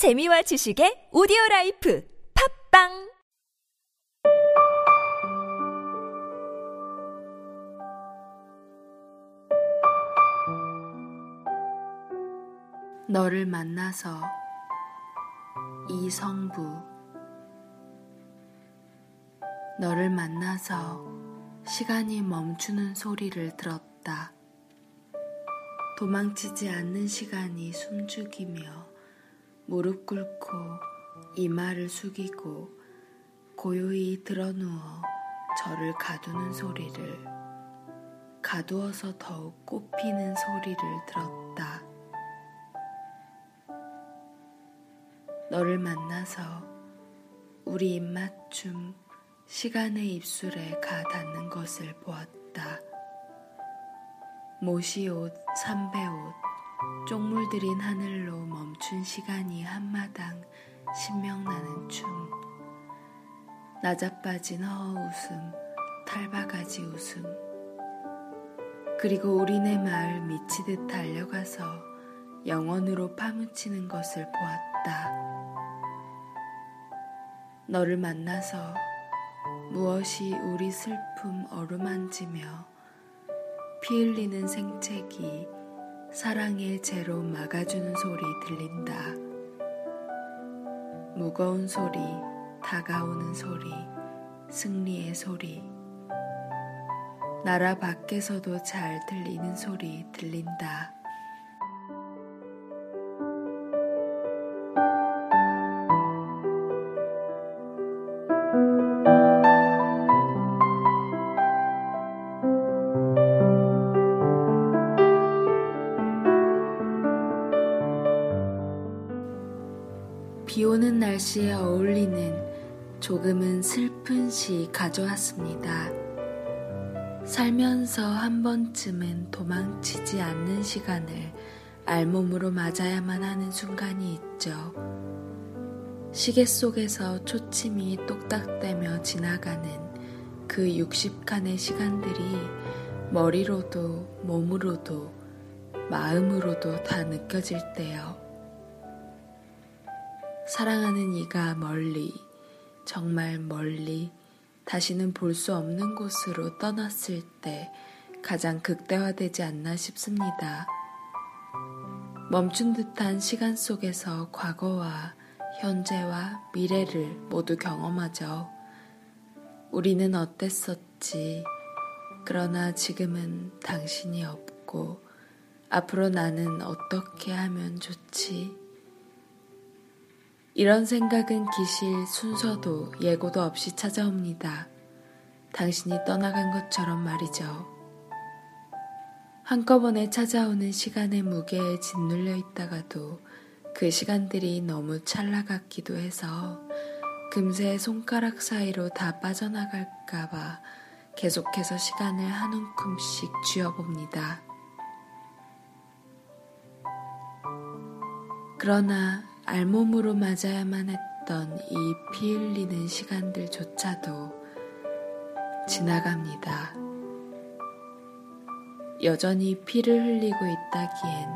재미와 지식의 오디오 라이프 팝빵 너를 만나서 이성부 너를 만나서 시간이 멈추는 소리를 들었다. 도망치지 않는 시간이 숨죽이며 무릎 꿇고 이마를 숙이고 고요히 드러누워 저를 가두는 소리를 가두어서 더욱 꽃피는 소리를 들었다. 너를 만나서 우리 입맞춤 시간의 입술에 가 닿는 것을 보았다. 모시옷, 삼배옷, 쪽물들인 하늘로 멈춘 시간이 한마당 신명나는 춤. 나자빠진 허허 웃음, 탈바가지 웃음. 그리고 우리네 마을 미치듯 달려가서 영원으로 파묻히는 것을 보았다. 너를 만나서 무엇이 우리 슬픔 어루만지며 피 흘리는 생채기 사랑의 재로 막아주는 소리 들린다. 무거운 소리, 다가오는 소리, 승리의 소리. 나라 밖에서도 잘 들리는 소리 들린다. 오는 날씨에 어울리는 조금은 슬픈 시 가져왔습니다. 살면서 한 번쯤은 도망치지 않는 시간을 알몸으로 맞아야만 하는 순간이 있죠. 시계 속에서 초침이 똑딱대며 지나가는 그 60칸의 시간들이 머리로도 몸으로도 마음으로도 다 느껴질 때요. 사랑하는 이가 멀리, 정말 멀리, 다시는 볼 수 없는 곳으로 떠났을 때 가장 극대화되지 않나 싶습니다. 멈춘 듯한 시간 속에서 과거와 현재와 미래를 모두 경험하죠. 우리는 어땠었지. 그러나 지금은 당신이 없고, 앞으로 나는 어떻게 하면 좋지? 이런 생각은 기실 순서도 예고도 없이 찾아옵니다. 당신이 떠나간 것처럼 말이죠. 한꺼번에 찾아오는 시간의 무게에 짓눌려 있다가도 그 시간들이 너무 찰나같기도 해서 금세 손가락 사이로 다 빠져나갈까봐 계속해서 시간을 한 움큼씩 쥐어봅니다. 그러나 알몸으로 맞아야만 했던 이 피 흘리는 시간들조차도 지나갑니다. 여전히 피를 흘리고 있다기엔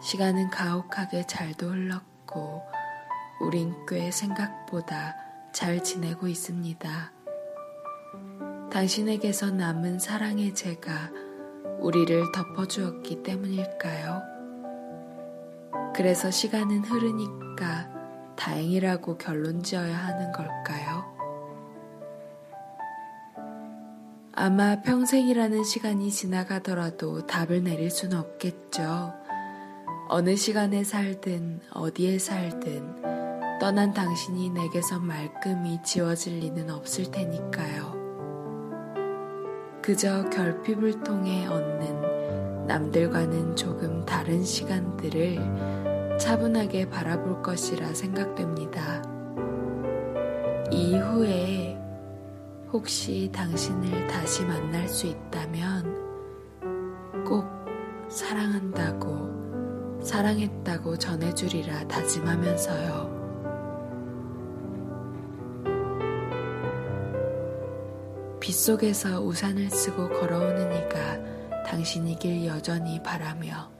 시간은 가혹하게 잘도 흘렀고 우린 꽤 생각보다 잘 지내고 있습니다. 당신에게서 남은 사랑의 죄가 우리를 덮어주었기 때문일까요? 그래서 시간은 흐르 니까 다행이라고 결론 지어야 하는 걸까요? 아마 평생이라는 시간이 지나가더라도 답을 내릴 수는 없겠죠. 어느 시간에 살든 어디에 살든 떠난 당신이 내게서 말끔히 지워질 리는 없을 테니까요. 그저 결핍을 통해 얻는 남들과는 조금 다른 시간들을 차분하게 바라볼 것이라 생각됩니다. 이후에 혹시 당신을 다시 만날 수 있다면 꼭 사랑한다고, 사랑했다고 전해주리라 다짐하면서요. 빗속에서 우산을 쓰고 걸어오는 이가 당신이길 여전히 바라며